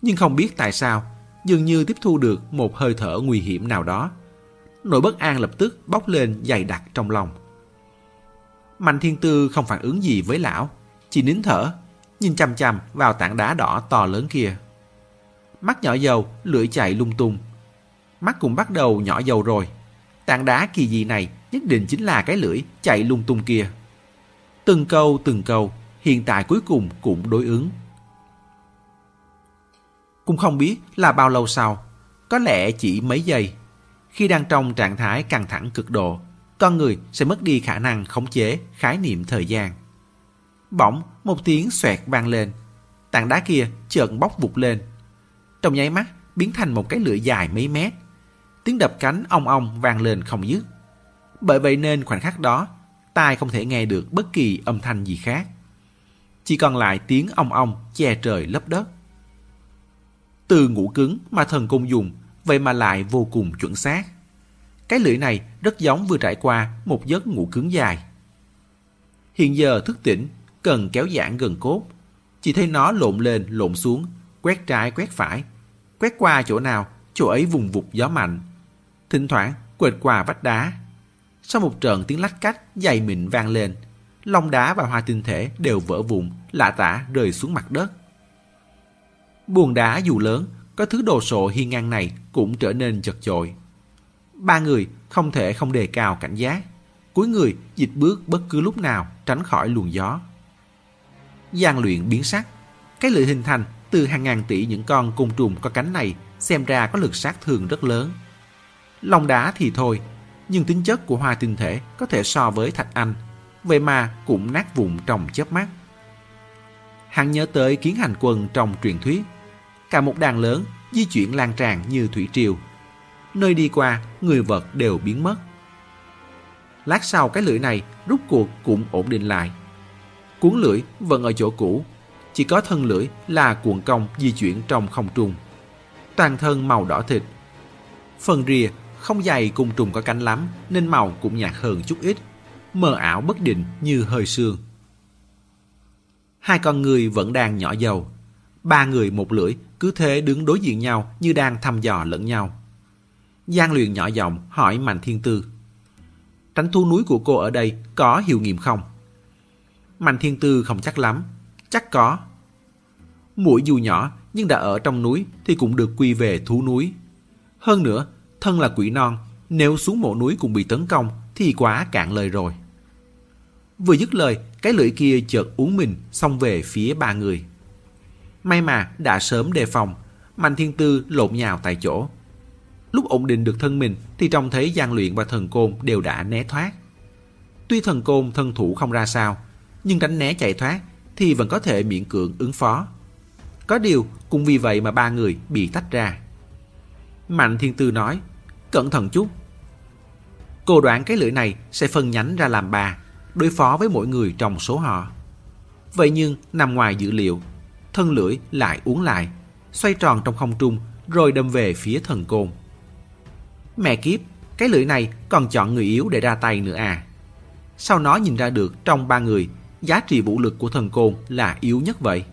Nhưng không biết tại sao, dường như tiếp thu được một hơi thở nguy hiểm nào đó. Nỗi bất an lập tức bốc lên dày đặc trong lòng. Mạnh thiên tư không phản ứng gì với lão, chỉ nín thở, nhìn chằm chằm vào tảng đá đỏ to lớn kia. Mắt nhỏ dầu, lưỡi chạy lung tung. Mắt cũng bắt đầu nhỏ dầu rồi. Tảng đá kỳ dị này nhất định chính là cái lưỡi chạy lung tung kia. Từng câu từng câu, hiện tại cuối cùng cũng đối ứng. Cũng không biết là bao lâu sau, có lẽ chỉ mấy giây. Khi đang trong trạng thái căng thẳng cực độ, con người sẽ mất đi khả năng khống chế khái niệm thời gian. Bỗng, một tiếng xoẹt vang lên. Tảng đá kia chợt bốc vụt lên. Trong nháy mắt, biến thành một cái lưỡi dài mấy mét. Tiếng đập cánh ong ong vang lên không dứt. Bởi vậy nên khoảnh khắc đó, tai không thể nghe được bất kỳ âm thanh gì khác. Chỉ còn lại tiếng ong ong che trời lấp đất. Từ ngủ cứng mà thần công dùng, vậy mà lại vô cùng chuẩn xác. Cái lưỡi này rất giống vừa trải qua một giấc ngủ cứng dài. Hiện giờ thức tỉnh, cần kéo giãn gần cốt. Chỉ thấy nó lộn lên, lộn xuống, quét trái, quét phải. Quét qua chỗ nào, chỗ ấy vùng vụt gió mạnh. Thỉnh thoảng, quệt qua vách đá. Sau một trận tiếng lách cách, dày mịn vang lên, lông đá và hoa tinh thể đều vỡ vụn, lạ tả rơi xuống mặt đất. Buồn đá dù lớn, có thứ đồ sộ hiên ngang này cũng trở nên chật chội. Ba người không thể không đề cao cảnh giác. Cuối người dịch bước bất cứ lúc nào tránh khỏi luồng gió. Giang luyện biến sắc. Cái lưỡi hình thành từ hàng ngàn tỷ những con côn trùng có cánh này xem ra có lực sát thương rất lớn. Lòng đá thì thôi, nhưng tính chất của hoa tinh thể có thể so với thạch anh, vậy mà cũng nát vụn trong chớp mắt. Hắn nhớ tới kiến hành quân trong truyền thuyết. Cả một đàn lớn di chuyển lan tràn như thủy triều. Nơi đi qua, người vật đều biến mất. Lát sau cái lưỡi này rút cuộc cũng ổn định lại. Cuốn lưỡi vẫn ở chỗ cũ, chỉ có thân lưỡi là cuộn cong di chuyển trong không trung. Toàn thân màu đỏ thịt. Phần rìa không dày cùng trùng có cánh lắm nên màu cũng nhạt hơn chút ít, mờ ảo bất định như hơi sương. Hai con người vẫn đang nhỏ dầu. Ba người một lưỡi cứ thế đứng đối diện nhau như đang thăm dò lẫn nhau. Giang luyện nhỏ giọng hỏi Mạnh Thiên Tư. Tránh thu núi của cô ở đây có hiệu nghiệm không? Mạnh Thiên Tư không chắc lắm. Chắc có. Mũi dù nhỏ nhưng đã ở trong núi thì cũng được quy về thú núi. Hơn nữa, thân là quỷ non, nếu xuống mộ núi cũng bị tấn công thì quá cạn lời rồi. Vừa dứt lời, cái lưỡi kia chợt uống mình xông về phía ba người. May mà đã sớm đề phòng, Mạnh Thiên Tư lộn nhào tại chỗ. Lúc ổn định được thân mình thì trông thấy Giang Luyện và Thần Côn đều đã né thoát. Tuy Thần Côn thân thủ không ra sao, nhưng tránh né chạy thoát thì vẫn có thể miễn cưỡng ứng phó. Có điều, cũng vì vậy mà ba người bị tách ra. Mạnh Thiên Tư nói, cẩn thận chút. Cô đoán cái lưỡi này sẽ phân nhánh ra làm ba, đối phó với mỗi người trong số họ. Vậy nhưng nằm ngoài dữ liệu, thân lưỡi lại uống lại, xoay tròn trong không trung rồi đâm về phía thần côn. Mẹ kiếp, cái lưỡi này còn chọn người yếu để ra tay nữa à. Sao nó nhìn ra được trong ba người, giá trị vũ lực của thần côn là yếu nhất vậy?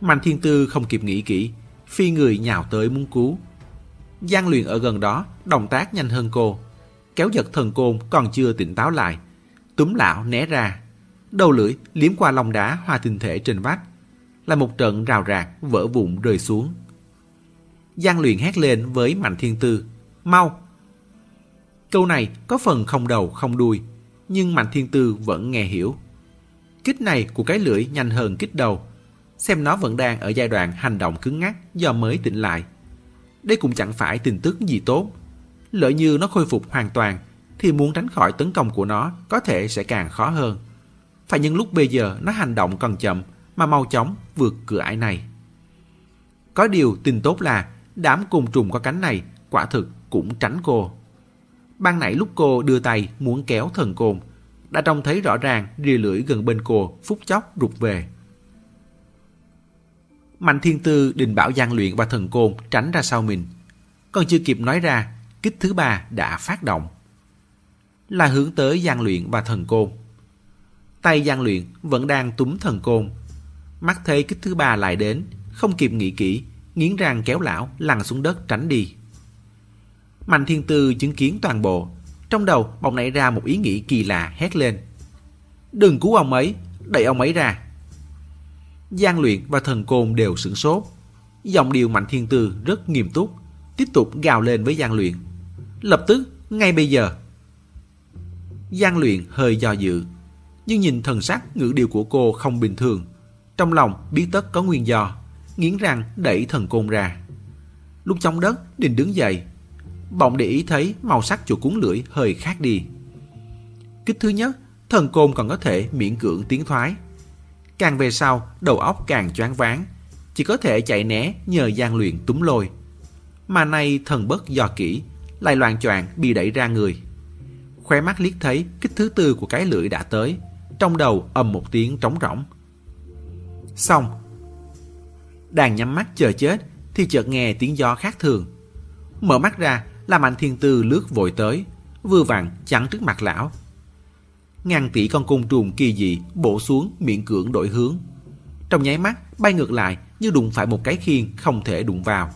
Mạnh thiên tư không kịp nghĩ kỹ, phi người nhào tới muốn cứu. Giang luyện ở gần đó, động tác nhanh hơn cô. Kéo giật thần côn còn chưa tỉnh táo lại, túm lão né ra. Đầu lưỡi liếm qua lòng đá hoa tinh thể trên vách. Là một trận rào rạc vỡ vụn rơi xuống. Giang luyện hét lên với Mạnh Thiên Tư. Mau! Câu này có phần không đầu không đuôi, nhưng Mạnh Thiên Tư vẫn nghe hiểu. Kích này của cái lưỡi nhanh hơn kích đầu. Xem nó vẫn đang ở giai đoạn hành động cứng ngắc do mới tỉnh lại. Đây cũng chẳng phải tin tức gì tốt. Lỡ như nó khôi phục hoàn toàn thì muốn tránh khỏi tấn công của nó có thể sẽ càng khó hơn. Phải những lúc bây giờ nó hành động còn chậm mà mau chóng vượt cửa ải này. Có điều tin tốt là đám côn trùng có cánh này quả thực cũng tránh cô. Ban nãy lúc cô đưa tay muốn kéo thần côn, đã trông thấy rõ ràng rìa lưỡi gần bên cô phút chốc rụt về. Mạnh Thiên Tư định bảo gian luyện và thần côn tránh ra sau mình. Còn chưa kịp nói ra, kích thứ ba đã phát động là hướng tới gian luyện và thần côn. Tay gian luyện vẫn đang túm thần côn. Mắt thấy kích thứ ba lại đến, không kịp nghĩ kỹ, nghiến răng kéo lão lăn xuống đất tránh đi. Mạnh thiên tư chứng kiến toàn bộ, trong đầu bỗng nảy ra một ý nghĩ kỳ lạ hét lên. Đừng cứu ông ấy, đẩy ông ấy ra. Gian luyện và thần côn đều sửng sốt. Giọng điệu mạnh thiên tư rất nghiêm túc, tiếp tục gào lên với gian luyện. Lập tức, ngay bây giờ, Giang luyện hơi do dự, nhưng nhìn thần sắc ngữ điệu của cô không bình thường. Trong lòng biết tất có nguyên do, nghiến răng đẩy thần côn ra. Lúc trong đất, định đứng dậy. Bỗng để ý thấy màu sắc chuột cuốn lưỡi hơi khác đi. Kích thứ nhất, thần côn còn có thể miễn cưỡng tiến thoái. Càng về sau, đầu óc càng choáng váng, chỉ có thể chạy né nhờ gian luyện túm lôi. Mà nay thần bất do kỹ, lại loạn choạng bị đẩy ra người khoe mắt liếc thấy kích thứ tư của cái lưỡi đã tới. Trong đầu ầm một tiếng trống rỗng. Xong. Đàn nhắm mắt chờ chết thì chợt nghe tiếng gió khác thường. Mở mắt ra là Mạnh Thiên Tư lướt vội tới, vừa vặn chắn trước mặt lão. Ngàn tỷ con côn trùng kỳ dị bổ xuống miệng cưỡng đổi hướng. Trong nháy mắt bay ngược lại như đụng phải một cái khiên không thể đụng vào.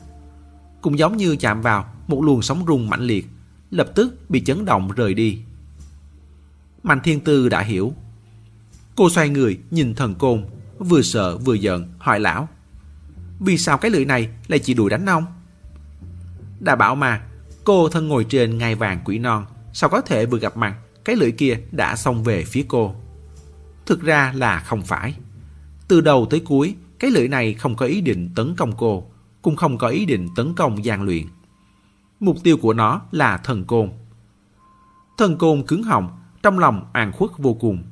Cũng giống như chạm vào một luồng sóng rung mãnh liệt lập tức bị chấn động rời đi. Mạnh Thiên Tư đã hiểu. Cô xoay người nhìn thần côn, vừa sợ vừa giận hỏi lão. Vì sao cái lưỡi này lại chỉ đuổi đánh ông? Đã bảo mà, Cô thân ngồi trên ngai vàng quỷ non, sao có thể vừa gặp mặt, cái lưỡi kia đã xông về phía cô. Thực ra là không phải. Từ đầu tới cuối, cái lưỡi này không có ý định tấn công cô, cũng không có ý định tấn công gian luyện. Mục tiêu của nó là thần côn. Thần côn cứng họng, trong lòng an khuất vô cùng.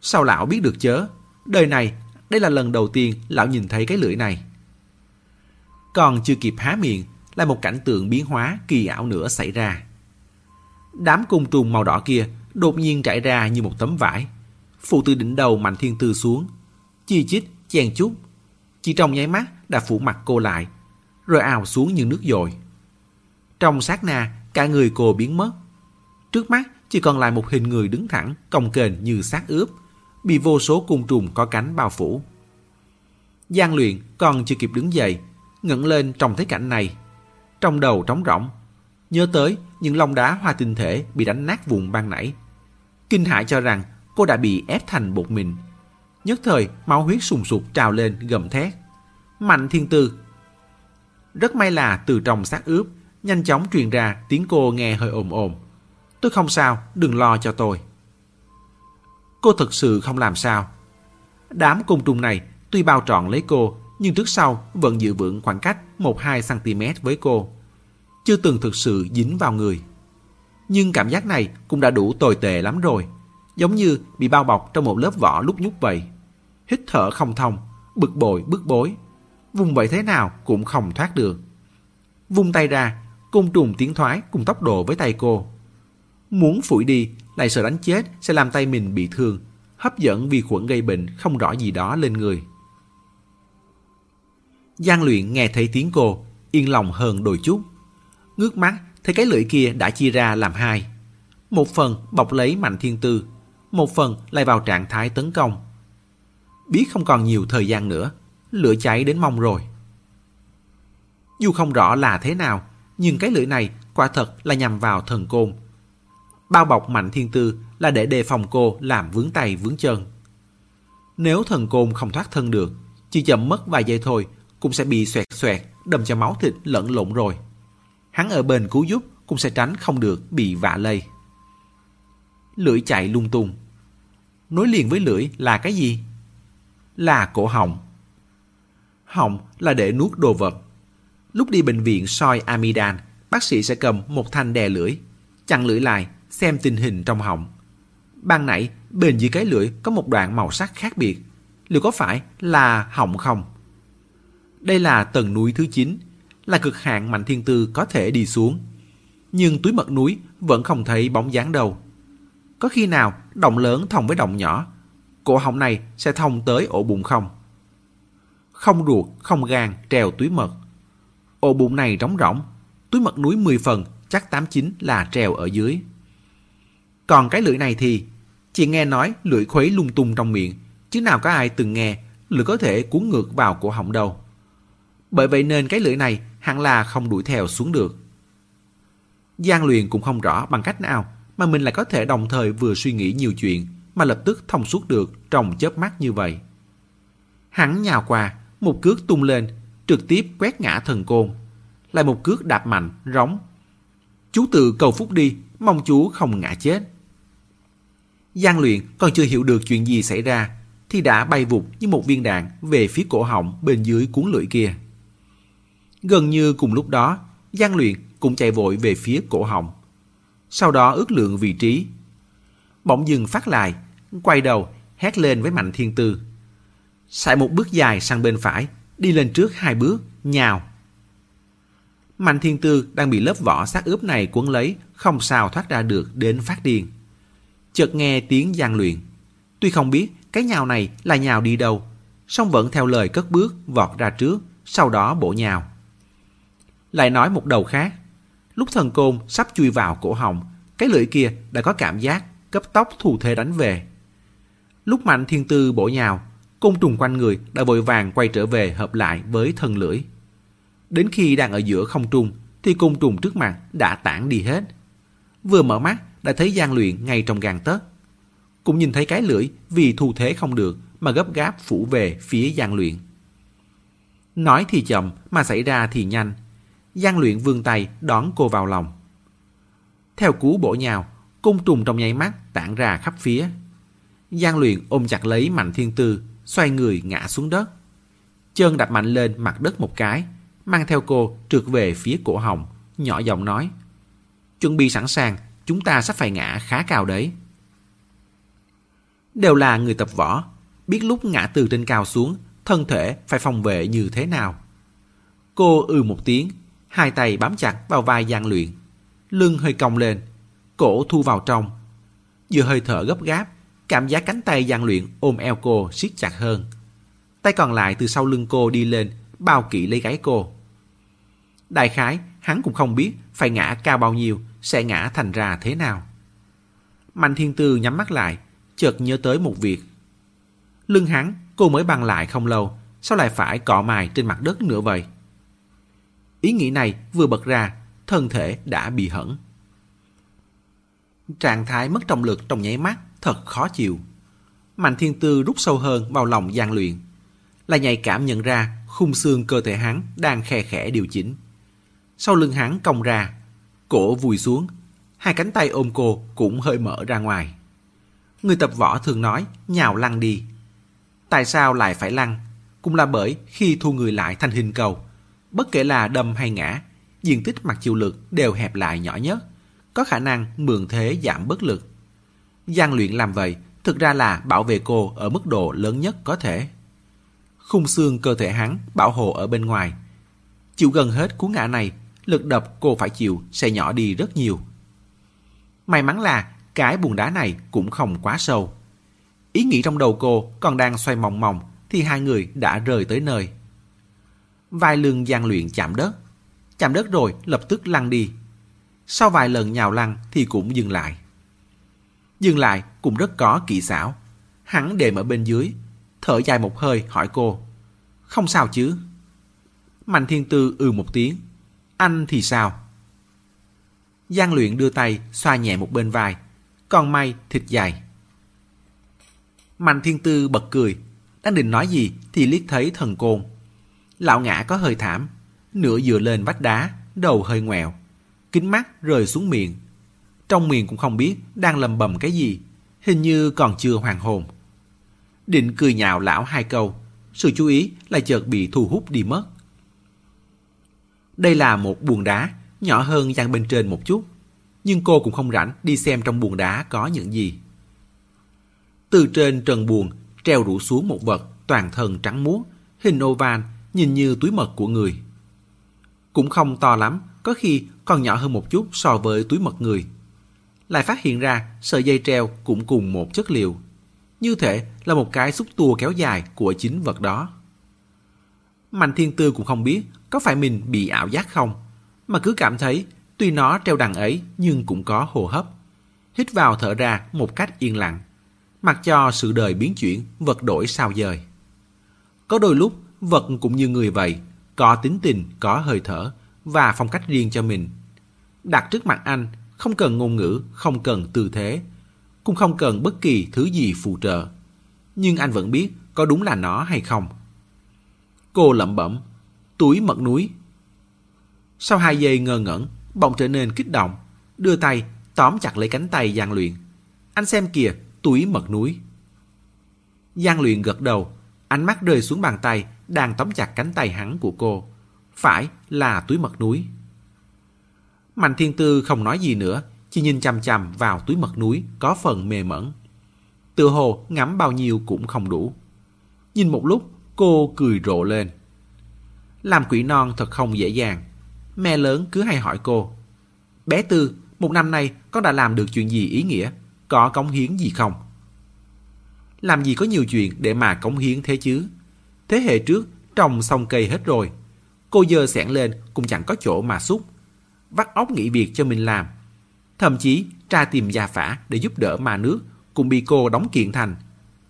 Sao lão biết được chớ? Đời này, đây là lần đầu tiên lão nhìn thấy cái lưỡi này. Còn chưa kịp há miệng, là một cảnh tượng biến hóa kỳ ảo nữa xảy ra. Đám côn trùng màu đỏ kia đột nhiên trải ra như một tấm vải. Phụ từ đỉnh đầu Mạnh Thiên Tư xuống. Chi chít, chen chút. Chỉ trong nháy mắt đã phủ mặt cô lại, rồi ào xuống như nước dội. Trong sát na, cả người cô biến mất. Trước mắt chỉ còn lại một hình người đứng thẳng, còng kềnh như xác ướp, bị vô số côn trùng có cánh bao phủ. Giang luyện còn chưa kịp đứng dậy, ngẩng lên trong thấy cảnh này. Trong đầu trống rỗng, nhớ tới những lông đá hoa tinh thể bị đánh nát vùng ban nãy. Kinh hãi cho rằng cô đã bị ép thành bột mịn. Nhất thời máu huyết sùng sục trào lên gầm thét. Mạnh thiên tư. Rất may là từ trong xác ướp, nhanh chóng truyền ra tiếng cô nghe hơi ồm ồm. Tôi không sao, đừng lo cho tôi. Cô thực sự không làm sao. Đám côn trùng này tuy bao trọn lấy cô, nhưng trước sau vẫn giữ vững khoảng cách 1-2cm với cô. Chưa từng thực sự dính vào người. Nhưng cảm giác này cũng đã đủ tồi tệ lắm rồi. Giống như bị bao bọc trong một lớp vỏ lúc nhúc vậy. Hít thở không thông, bực bội bức bối. Vùng vậy thế nào cũng không thoát được. Vung tay ra, côn trùng tiến thoái cùng tốc độ với tay cô. Muốn phủi đi, lại sợ đánh chết sẽ làm tay mình bị thương, hấp dẫn vi khuẩn gây bệnh không rõ gì đó lên người. Giang luyện nghe thấy tiếng cô, yên lòng hơn đôi chút. Ngước mắt thấy cái lưỡi kia đã chia ra làm hai. Một phần bọc lấy mạnh thiên tư, một phần lại vào trạng thái tấn công. Biết không còn nhiều thời gian nữa, lửa cháy đến mong rồi. Dù không rõ là thế nào, nhưng cái lưỡi này quả thật là nhằm vào thần côn. Bao bọc mạnh thiên tư là để đề phòng cô làm vướng tay vướng chân. Nếu thần côn không thoát thân được, chỉ chậm mất vài giây thôi cũng sẽ bị xoẹt xoẹt, đâm cho máu thịt lẫn lộn rồi. Hắn ở bên cứu giúp cũng sẽ tránh không được bị vạ lây. Lưỡi chạy lung tung. Nối liền với lưỡi là cái gì? Là cổ họng. Họng là để nuốt đồ vật. Lúc đi bệnh viện soi amidan, bác sĩ sẽ cầm một thanh đè lưỡi, chặn lưỡi lại, xem tình hình trong họng. Ban nãy, bên dưới cái lưỡi có một đoạn màu sắc khác biệt. Liệu có phải là họng không? Đây là tầng núi thứ 9, là cực hạn Mạnh Thiên Tư có thể đi xuống. Nhưng túi mật núi vẫn không thấy bóng dáng đâu. Có khi nào động lớn thông với động nhỏ, cổ họng này sẽ thông tới ổ bụng không? Không ruột, không gan, trèo túi mật. Ổ bụng này rỗng rỗng, túi mật núi 10 phần, chắc 89 là treo ở dưới. Còn cái lưỡi này thì, chỉ nghe nói lưỡi khuấy lung tung trong miệng, chứ nào có ai từng nghe lưỡi có thể cuốn ngược vào cổ họng đâu. Bởi vậy nên cái lưỡi này hẳn là không đuổi theo xuống được. Giang luyện cũng không rõ bằng cách nào mà mình lại có thể đồng thời vừa suy nghĩ nhiều chuyện mà lập tức thông suốt được trong chớp mắt như vậy. Hắn nhào qua, một cước tung lên, trực tiếp quét ngã thần côn. Lại một cước đạp mạnh, rống. Chú tự cầu phúc đi, mong chú không ngã chết. Giang luyện còn chưa hiểu được chuyện gì xảy ra, thì đã bay vụt như một viên đạn về phía cổ họng bên dưới cuốn lưỡi kia. Gần như cùng lúc đó, Giang Luyện cũng chạy vội về phía cổ họng. Sau đó ước lượng vị trí. Bỗng dừng phát lại, quay đầu, hét lên với Mạnh Thiên Tư. Sải một bước dài sang bên phải, đi lên trước hai bước, nhào. Mạnh Thiên Tư đang bị lớp vỏ xác ướp này cuốn lấy, không sao thoát ra được đến phát điên. Chợt nghe tiếng gian Luyện. Tuy không biết cái nhào này là nhào đi đâu, song vẫn theo lời cất bước vọt ra trước, sau đó bổ nhào. Lại nói một đầu khác. Lúc thần côn sắp chui vào cổ họng, cái lưỡi kia đã có cảm giác cấp tốc thù thế đánh về. Lúc mạnh thiên tư bổ nhào, côn trùng quanh người đã vội vàng quay trở về hợp lại với thân lưỡi. Đến khi đang ở giữa không trung, thì côn trùng trước mặt đã tản đi hết. Vừa mở mắt đã thấy gian luyện ngay trong gàng tấc. Cũng nhìn thấy cái lưỡi vì thu thế không được mà gấp gáp phủ về phía gian luyện. Nói thì chậm mà xảy ra thì nhanh, gian luyện vươn tay đón cô vào lòng. Theo cú bổ nhào, côn trùng trong nháy mắt tản ra khắp phía. gian luyện ôm chặt lấy Mạnh Thiên Tư, xoay người ngã xuống đất. Chân đập mạnh lên mặt đất một cái, mang theo cô trượt về phía cổ họng, nhỏ giọng nói. Chuẩn bị sẵn sàng, chúng ta sắp phải ngã khá cao đấy. Đều là người tập võ, biết lúc ngã từ trên cao xuống, thân thể phải phòng vệ như thế nào. Cô ừ một tiếng, hai tay bám chặt vào vai Giang Luyện. Lưng hơi cong lên, cổ thu vào trong. Vừa hơi thở gấp gáp, cảm giác cánh tay gian Luyện ôm eo cô siết chặt hơn. Tay còn lại từ sau lưng cô đi lên, bao kỹ lấy gáy cô. Đại khái, hắn cũng không biết phải ngã cao bao nhiêu, sẽ ngã thành ra thế nào. Mạnh Thiên Tư nhắm mắt lại, chợt nhớ tới một việc. Lưng hắn, cô mới băng lại không lâu, sao lại phải cọ mài trên mặt đất nữa vậy? Ý nghĩ này vừa bật ra, thân thể đã bị hẳn. Trạng thái mất trọng lực trong nháy mắt, thật khó chịu. Mạnh Thiên Tư rút sâu hơn vào lòng gian luyện. Là nhạy cảm nhận ra khung xương cơ thể hắn đang khe khẽ điều chỉnh. Sau lưng hắn cong ra, cổ vùi xuống, hai cánh tay ôm cô cũng hơi mở ra ngoài. Người tập võ thường nói nhào lăn đi. Tại sao lại phải lăn? Cũng là bởi khi thu người lại thành hình cầu, bất kể là đâm hay ngã, diện tích mặt chịu lực đều hẹp lại nhỏ nhất, có khả năng mượn thế giảm bất lực. Gian luyện làm vậy thực ra là bảo vệ cô ở mức độ lớn nhất có thể. Khung xương cơ thể hắn bảo hộ ở bên ngoài. Chịu gần hết cú ngã này, lực đập cô phải chịu sẽ nhỏ đi rất nhiều. May mắn là cái bùn đá này cũng không quá sâu. Ý nghĩ trong đầu cô còn đang xoay mòng mòng thì hai người đã rời tới nơi. Vai lưng gian luyện chạm đất. Chạm đất rồi lập tức lăn đi. Sau vài lần nhào lăn thì cũng dừng lại. Dừng lại cũng rất có kỹ xảo. Hắn đệm ở bên dưới, thở dài một hơi hỏi cô. Không sao chứ? Mạnh thiên tư ừ một tiếng. Anh thì sao? Giang luyện đưa tay xoa nhẹ một bên vai. Còn may thịt dài. Mạnh thiên tư bật cười. Đang định nói gì thì liếc thấy thần côn. Lão ngã có hơi thảm. Nửa dựa lên vách đá, đầu hơi ngoẹo. Kính mắt rơi xuống miệng. Trong miệng cũng không biết đang lầm bầm cái gì. Hình như còn chưa hoàn hồn. Định cười nhạo lão hai câu. Sự chú ý lại chợt bị thu hút đi mất. Đây là một buồng đá, nhỏ hơn gian bên trên một chút. Nhưng cô cũng không rảnh đi xem trong buồng đá có những gì. Từ trên trần buồng treo rủ xuống một vật toàn thân trắng muốt, hình oval, nhìn như túi mật của người. Cũng không to lắm, có khi còn nhỏ hơn một chút so với túi mật người. Lại phát hiện ra sợi dây treo cũng cùng một chất liệu. Như thể là một cái xúc tua kéo dài của chính vật đó. Mạnh thiên tư cũng không biết có phải mình bị ảo giác không, mà cứ cảm thấy tuy nó treo đằng ấy nhưng cũng có hồ hấp. Hít vào thở ra một cách yên lặng, mặc cho sự đời biến chuyển, vật đổi sao dời. Có đôi lúc, vật cũng như người vậy, có tính tình, có hơi thở và phong cách riêng cho mình. Đặt trước mặt anh, không cần ngôn ngữ, không cần tư thế, cũng không cần bất kỳ thứ gì phụ trợ. Nhưng anh vẫn biết có đúng là nó hay không. Cô lẩm bẩm, túi mật núi. Sau hai giây ngơ ngẩn, bỗng trở nên kích động, đưa tay tóm chặt lấy cánh tay Giang Luyện. Anh xem kìa, túi mật núi. Giang Luyện gật đầu, ánh mắt rơi xuống bàn tay đang tóm chặt cánh tay hắn của cô. Phải là túi mật núi. Mạnh Thiên Tư không nói gì nữa, chỉ nhìn chằm chằm vào túi mật núi có phần mê mẩn. Tự hồ ngắm bao nhiêu cũng không đủ. Nhìn một lúc, cô cười rộ lên. Làm quỷ non thật không dễ dàng. Mẹ lớn cứ hay hỏi cô. Bé Tư, một năm nay con đã làm được chuyện gì ý nghĩa? Có cống hiến gì không? Làm gì có nhiều chuyện để mà cống hiến thế chứ? Thế hệ trước trồng xong cây hết rồi. Cô dơ sẻn lên cũng chẳng có chỗ mà xúc. Vắt óc nghỉ việc cho mình làm. Thậm chí tra tìm gia phả để giúp đỡ mà nước cũng bị cô đóng kiện thành.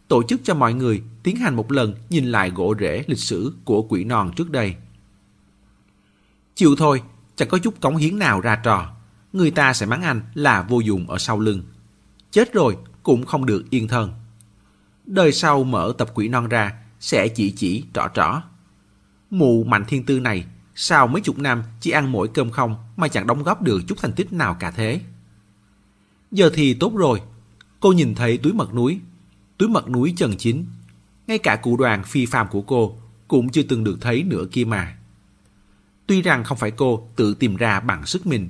Tổ chức cho mọi người tiến hành một lần nhìn lại gỗ rễ lịch sử của quỷ non trước đây. Chịu thôi, chẳng có chút cống hiến nào ra trò. Người ta sẽ mắng anh là vô dụng ở sau lưng. Chết rồi cũng không được yên thân. Đời sau mở tập quỷ non ra sẽ chỉ chỉ trỏ trỏ. Mụ mạnh thiên tư này sau mấy chục năm chỉ ăn mỗi cơm không mà chẳng đóng góp được chút thành tích nào cả thế. Giờ thì tốt rồi. Cô nhìn thấy túi mật núi. Túi mật núi trần chính. Ngay cả cụ đoàn phi phàm của cô cũng chưa từng được thấy nữa kia mà. Tuy rằng không phải cô tự tìm ra bằng sức mình.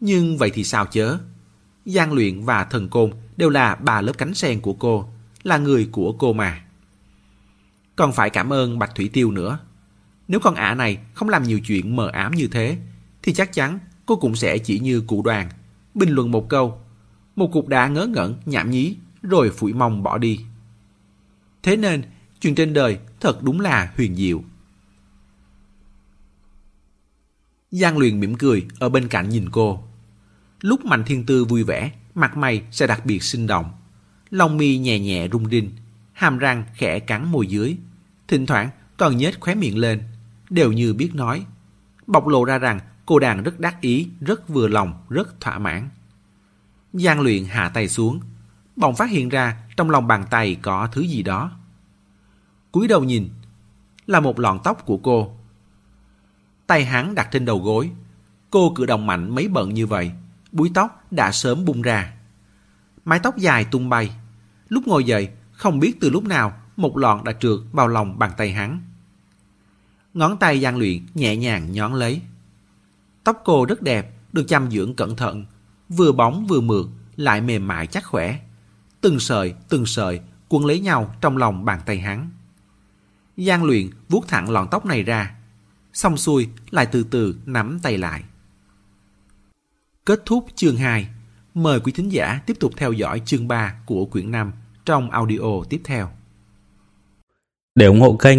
Nhưng vậy thì sao chớ? gian luyện và thần côn đều là ba lớp cánh sen của cô, là người của cô mà. Còn phải cảm ơn Bạch Thủy Tiêu nữa. Nếu con ả này không làm nhiều chuyện mờ ám như thế, thì chắc chắn cô cũng sẽ chỉ như cụ đoàn, bình luận một câu, một cục đá ngớ ngẩn, nhảm nhí, rồi phủi mông bỏ đi. Thế nên, chuyện trên đời thật đúng là huyền diệu. Giang Luyện mỉm cười ở bên cạnh nhìn cô. Lúc Mạnh Thiên Tư vui vẻ, mặt mày sẽ đặc biệt sinh động. Lông mi nhẹ nhẹ rung rinh, hàm răng khẽ cắn môi dưới. Thỉnh thoảng còn nhếch khóe miệng lên, đều như biết nói. Bộc lộ ra rằng cô đang rất đắc ý, rất vừa lòng, rất thỏa mãn. Giang luyện hạ tay xuống, bỗng phát hiện ra trong lòng bàn tay có thứ gì đó. cúi đầu nhìn, là một lọn tóc của cô. Tay hắn đặt trên đầu gối, cô cử động mạnh mấy bận như vậy, búi tóc đã sớm bung ra. Mái tóc dài tung bay. Lúc ngồi dậy, không biết từ lúc nào một lọn đã trượt vào lòng bàn tay hắn. Ngón tay gian luyện nhẹ nhàng nhón lấy. Tóc cô rất đẹp, được chăm dưỡng cẩn thận, vừa bóng vừa mượt, lại mềm mại chắc khỏe. Từng sợi, từng sợi cuốn lấy nhau trong lòng bàn tay hắn. gian luyện vuốt thẳng lọn tóc này ra, xong xuôi lại từ từ nắm tay lại. Kết thúc chương 2. Mời quý thính giả tiếp tục theo dõi chương 3 của quyển 5 trong audio tiếp theo. Để ủng hộ kênh,